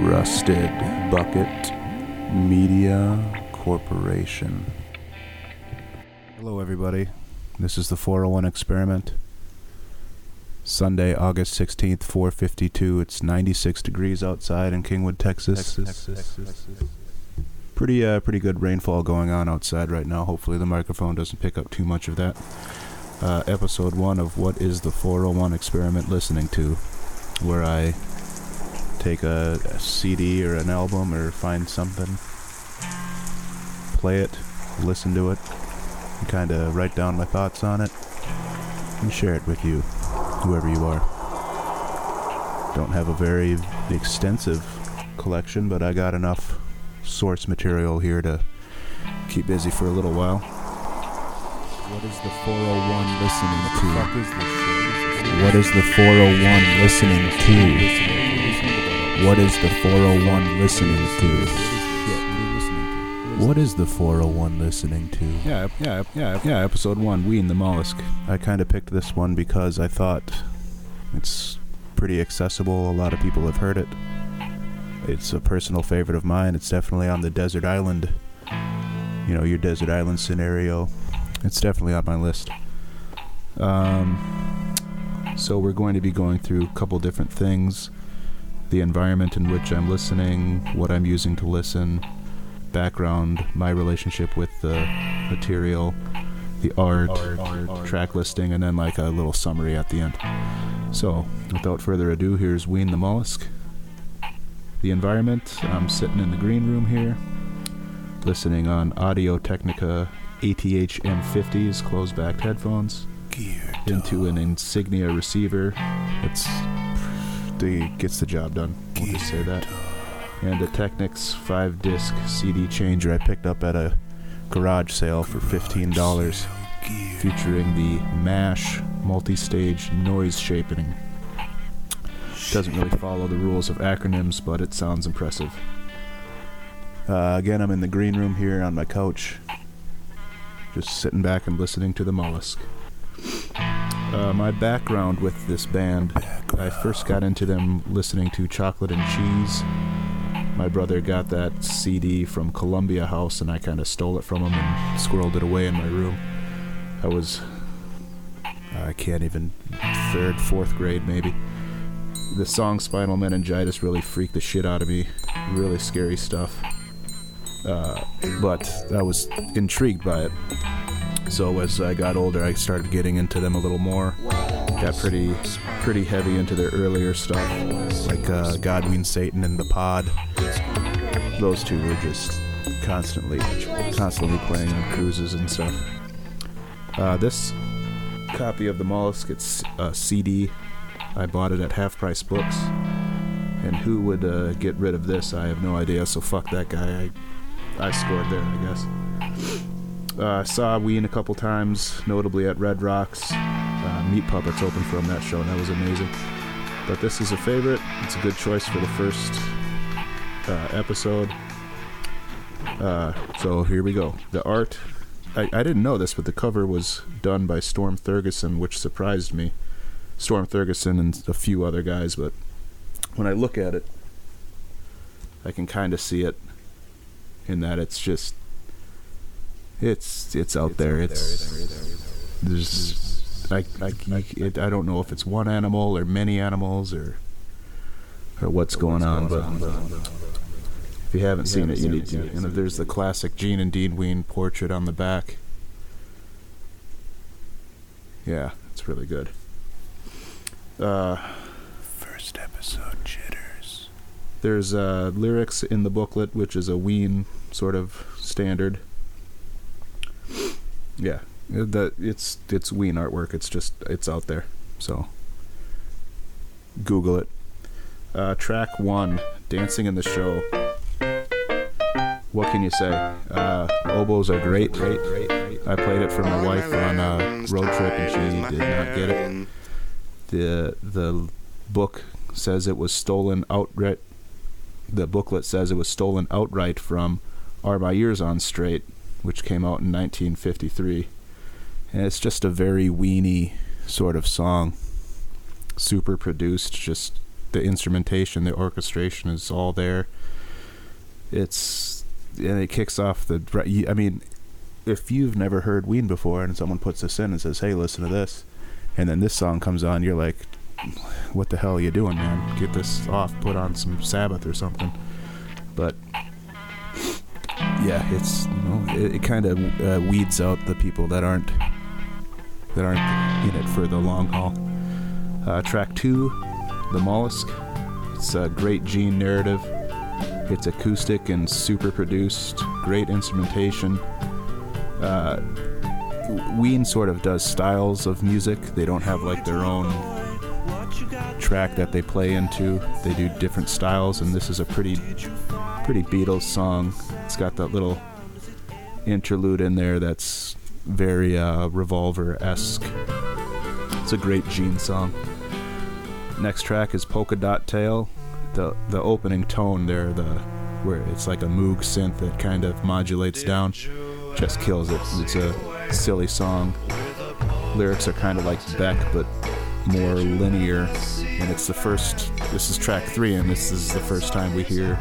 Rusted Bucket Media Corporation. Hello, everybody. This is the 401 Experiment. Sunday, August 16th, 4:52. It's 96 degrees outside in Kingwood, Texas. Pretty uh, pretty good rainfall going on outside right now. Hopefully the microphone doesn't pick up too much of that. Uh, episode 1 of What is the 401 Experiment listening to where I take a, a CD or an album or find something, play it, listen to it, and kind of write down my thoughts on it, and share it with you, whoever you are. Don't have a very extensive collection, but I got enough source material here to keep busy for a little while. What is the 401 listening to? What is the 401 listening to? What is the 401 listening to? What is the 401 listening to? Yeah, yeah, yeah, yeah. Episode one, Ween the Mollusk. I kind of picked this one because I thought it's pretty accessible. A lot of people have heard it. It's a personal favorite of mine. It's definitely on the desert island. You know, your desert island scenario. It's definitely on my list. Um, so we're going to be going through a couple different things the environment in which I'm listening, what I'm using to listen, background, my relationship with the material, the art, art, art, track listing, and then like a little summary at the end. So, without further ado, here's Ween the Mollusk. The environment, I'm sitting in the green room here, listening on Audio Technica ATH M50s closed backed headphones into an Insignia receiver. It's the gets the job done. We'll just say that. And the Technics five disc CD changer I picked up at a garage sale for fifteen dollars, featuring the Mash multi-stage noise shaping. Doesn't really follow the rules of acronyms, but it sounds impressive. Uh, again, I'm in the green room here on my couch, just sitting back and listening to the mollusk. Uh, my background with this band, I first got into them listening to Chocolate and Cheese. My brother got that CD from Columbia House, and I kind of stole it from him and squirreled it away in my room. I was, I can't even, third, fourth grade maybe. The song Spinal Meningitis really freaked the shit out of me. Really scary stuff. Uh, but I was intrigued by it. So as I got older, I started getting into them a little more. Got pretty, pretty heavy into their earlier stuff, like uh, GodWeenSatan and the Pod. Those two were just constantly, constantly playing on cruises and stuff. Uh, this copy of the Mollusk, it's a CD. I bought it at Half Price Books. And who would uh, get rid of this? I have no idea. So fuck that guy. I, I scored there, I guess. Uh, saw Ween a couple times, notably at Red Rocks. Uh, Meat Puppets opened from that show, and that was amazing. But this is a favorite. It's a good choice for the first uh, episode. Uh, so here we go. The art. I, I didn't know this, but the cover was done by Storm Thorgerson, which surprised me. Storm Thorgerson and a few other guys, but when I look at it, I can kind of see it in that it's just it's it's out it's there. Out it's there. there's I I, I, it, I don't know if it's one animal or many animals or or what's, or going, what's on, but, but if you haven't seen it, you need to. And there's the classic Gene and Dean Ween portrait on the back. Yeah, it's really good. Uh, First episode jitters. There's uh, lyrics in the booklet, which is a Ween sort of standard. Yeah, that it's it's Ween artwork. It's just it's out there. So Google it. Uh, track one, "Dancing in the Show." What can you say? Uh, oboes are great. Great, great, great. I played it for my wife on a road trip, and she did not get it. the The book says it was stolen outright. The booklet says it was stolen outright from "Are My Ears On Straight," which came out in 1953. And it's just a very weeny sort of song. Super produced, just the instrumentation, the orchestration is all there. It's and it kicks off the. I mean, if you've never heard Ween before, and someone puts this in and says, "Hey, listen to this," and then this song comes on, you're like, "What the hell are you doing, man? Get this off. Put on some Sabbath or something." But yeah, it's you know, it, it kind of uh, weeds out the people that aren't that aren't in it for the long haul. Uh, track two, The Mollusk. It's a great Gene narrative. It's acoustic and super produced. Great instrumentation. Uh, Ween sort of does styles of music. They don't have like their own track that they play into. They do different styles, and this is a pretty, pretty Beatles song. Got that little interlude in there that's very uh, Revolver esque. It's a great Gene song. Next track is Polka Dot Tail. The the opening tone there, the where it's like a Moog synth that kind of modulates down, just kills it. It's a silly song. Lyrics are kind of like Beck, but more linear. And it's the first. This is track three, and this is the first time we hear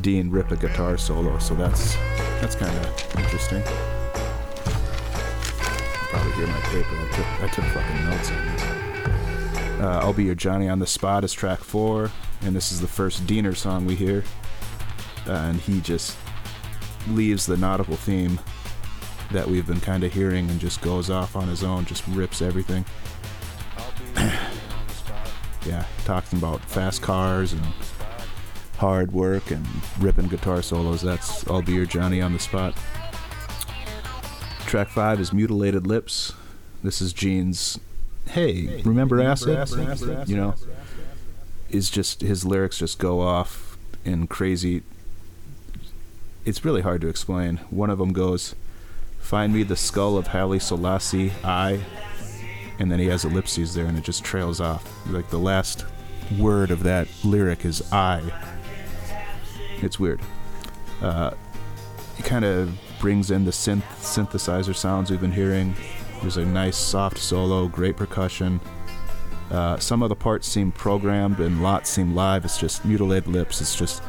Dean rip a guitar solo. So that's that's kind of interesting probably hear my paper. I took, I took fucking notes on this. Uh, I'll Be Your Johnny on the Spot is track four, and this is the first Deaner song we hear. Uh, and he just leaves the nautical theme that we've been kind of hearing and just goes off on his own, just rips everything. yeah, talking about fast cars and hard work and ripping guitar solos. That's I'll Be Your Johnny on the Spot. Track five is Mutilated Lips. This is Gene's. Hey, remember acid? You know, is just his lyrics just go off in crazy. It's really hard to explain. One of them goes, "Find me the skull of Haile Selassie, I," and then he has ellipses there, and it just trails off. Like the last word of that lyric is "I." It's weird. Uh, it kind of brings in the synth synthesizer sounds we've been hearing. There's a nice soft solo, great percussion. Uh, some of the parts seem programmed and lots seem live. It's just mutilated lips. It's just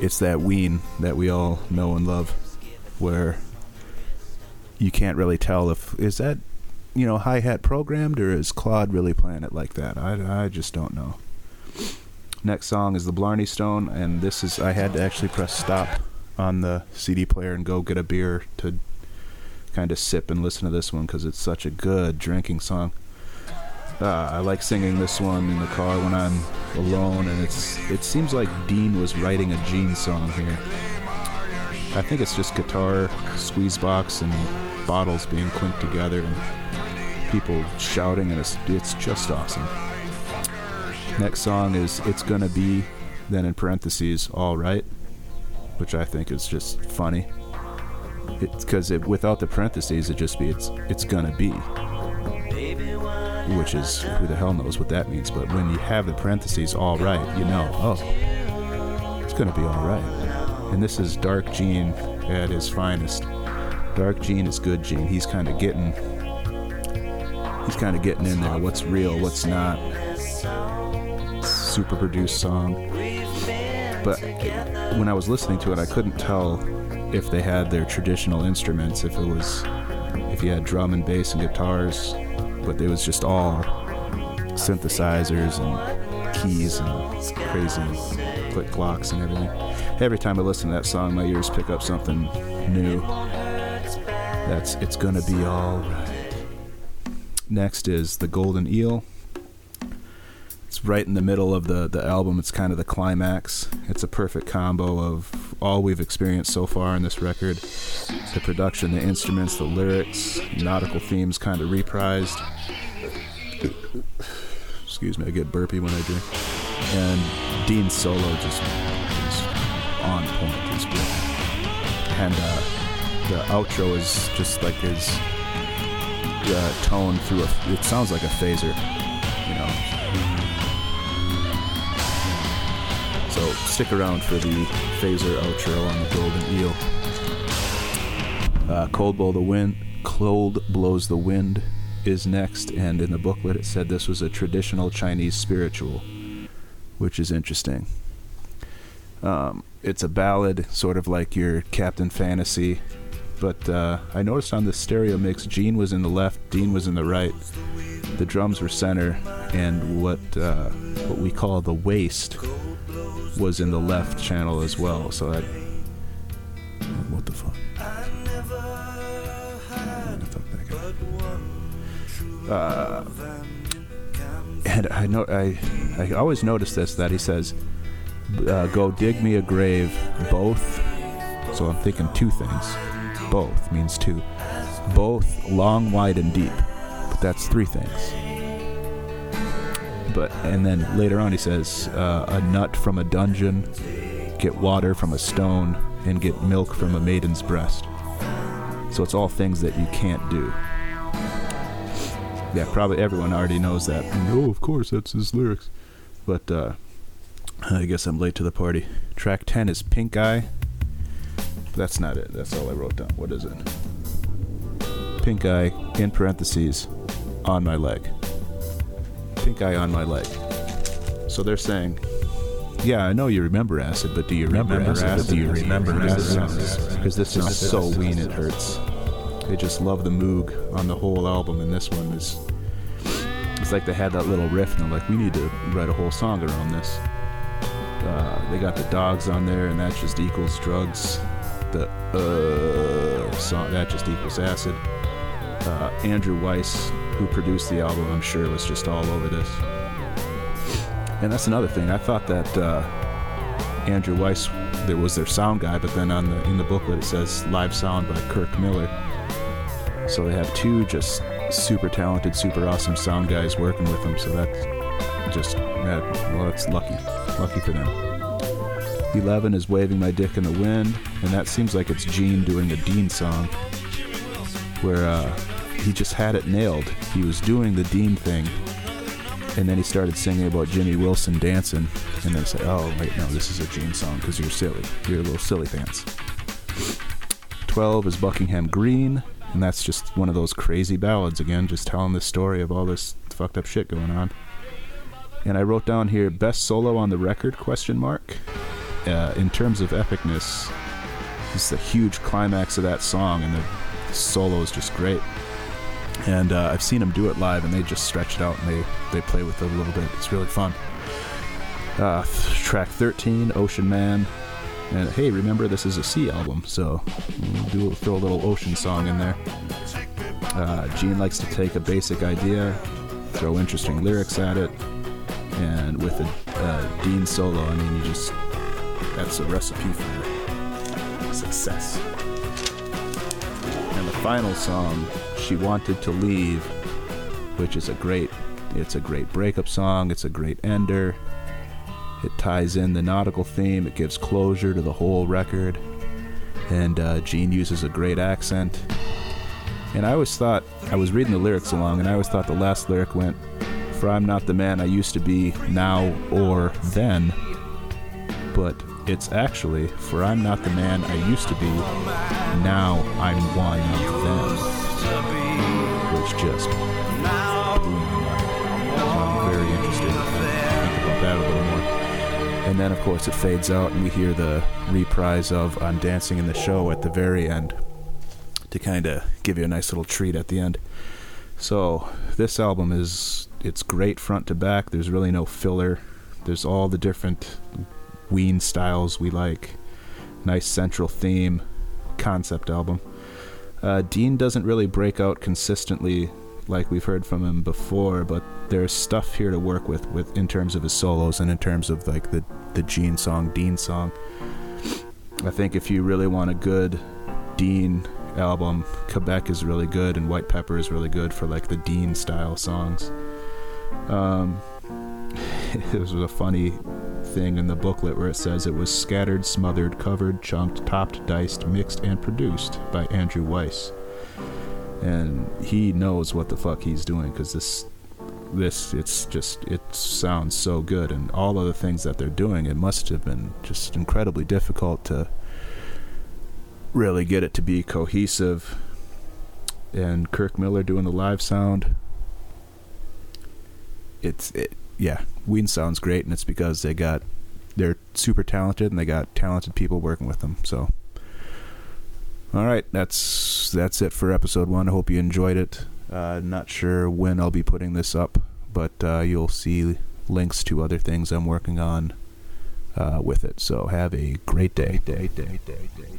it's that ween that we all know and love, where you can't really tell if is that you know hi hat programmed or is Claude really playing it like that. I I just don't know. Next song is the Blarney Stone, and this is I had to actually press stop on the CD player and go get a beer to kind of sip and listen to this one because it's such a good drinking song. Uh, I like singing this one in the car when I'm alone, and it's it seems like Dean was writing a Gene song here. I think it's just guitar, squeeze box, and bottles being clinked together, and people shouting, and it's it's just awesome. Next song is "It's Gonna Be," then in parentheses, "All Right." which I think is just funny. It's because it, without the parentheses, it just be it's it's gonna be, which is who the hell knows what that means. But when you have the parentheses, all right, you know, oh, it's gonna be all right. And this is Dark Gene at his finest. Dark Gene is good Gene. He's kind of getting, he's kind of getting in there. What's real, what's not. Super produced song but when I was listening to it, I couldn't tell if they had their traditional instruments, if it was, if you had drum and bass and guitars, but it was just all synthesizers and keys and crazy click clocks and everything. Every time I listen to that song, my ears pick up something new. That's It's Gonna Be Alright. Next is The Golden Eel right in the middle of the, the album. It's kind of the climax. It's a perfect combo of all we've experienced so far in this record the production, the instruments, the lyrics, nautical themes kind of reprised. Excuse me, I get burpy when I drink. And Dean's solo just is on point. It's. And uh, the outro is just like his uh, tone through a. It sounds like a phaser, you know. So stick around for the phaser outro on the Golden Eel. Uh, cold blow the wind, cold blows the wind. is next, and in the booklet it said this was a traditional Chinese spiritual, which is interesting. Um, it's a ballad, sort of like your Captain Fantasy, but uh, I noticed on the stereo mix, Gene was in the left, Dean was in the right. The drums were center, and what uh, what we call the waist was in the left channel as well. So that what the fuck? Uh, and I know I I always notice this that he says, uh, "Go dig me a grave." Both. So I'm thinking two things. Both means two. Both long, wide, and deep. But that's three things. But and then later on he says, uh, "A nut from a dungeon, get water from a stone, and get milk from a maiden's breast." So it's all things that you can't do. Yeah, probably everyone already knows that. Oh, of course, that's his lyrics. But uh, I guess I'm late to the party. Track 10 is Pink Eye. That's not it. That's all I wrote down. What is it? Pink Eye, in parentheses, on my leg. Pink Eye on my leg. So they're saying, yeah, I know you remember acid, but do you remember, Remember acid? acid, Do you remember remember acid. Because this sounds so lean it hurts. They just love the moog on the whole album, and this one is. It's like they had that little riff, and they're like, we need to write a whole song around this. Uh, they got the dogs on there, and that just equals drugs. The uh song that just equals acid. Uh, Andrew Weiss, who produced the album, I'm sure was just all over this. And that's another thing. I thought that uh, Andrew Weiss there was their sound guy, but then on the in the booklet it says live sound by Kirk Miller. So they have two just super talented, super awesome sound guys working with them. So that's just that, well, that's lucky, lucky for them. Eleven is waving my dick in the wind, and that seems like it's Gene doing a Dean song, where uh, he just had it nailed. He was doing the Dean thing, and then he started singing about Jimmy Wilson dancing, and then say, "Oh, wait, no, this is a Gene song because you're silly. You're a little silly pants." Twelve is Buckingham Green, and that's just one of those crazy ballads again, just telling the story of all this fucked up shit going on. And I wrote down here best solo on the record question mark. Uh, in terms of epicness, it's the huge climax of that song, and the solo is just great. And uh, I've seen them do it live, and they just stretch it out and they they play with it a little bit. It's really fun. Uh, track 13, Ocean Man. And hey, remember this is a sea album, so we'll do throw a little ocean song in there. Uh, Gene likes to take a basic idea, throw interesting lyrics at it, and with a uh, Dean solo, I mean, you just that's a recipe for success. Final song, "She Wanted to Leave," which is a great, it's a great breakup song. It's a great ender. It ties in the nautical theme. It gives closure to the whole record. And uh, Gene uses a great accent. And I always thought, I was reading the lyrics along, and I always thought the last lyric went, For I'm not the man I used to be now or then. But it's actually, For I'm not the man I used to be, now I'm one of them. Which just. I'm very interested think about that a little more. And then, of course, it fades out, and we hear the reprise of I'm Dancing in the Show at the very end to kind of give you a nice little treat at the end. So, this album is it's great front to back. There's really no filler. There's all the different Ween styles we like. Nice central theme, concept album. Uh, Dean doesn't really break out consistently like we've heard from him before, but there's stuff here to work with, with in terms of his solos and in terms of like the the Gene song, Dean song. I think if you really want a good Dean album, Quebec is really good, and White Pepper is really good for like the Dean style songs. Um, it was a funny thing in the booklet where it says it was scattered, smothered, covered, chunked, topped, diced, mixed, and produced by Andrew Weiss. And he knows what the fuck he's doing because this, this, it's just, it sounds so good. And all of the things that they're doing, it must have been just incredibly difficult to really get it to be cohesive and Kirk Miller doing the live sound. It's it, yeah, Ween sounds great, and it's because they got they're super talented and they got talented people working with them. So, all right, that's that's it for episode one. I hope you enjoyed it. Uh, not sure when I'll be putting this up, but uh, you'll see links to other things I'm working on uh, with it. So have a great day. day, day, day, day, day.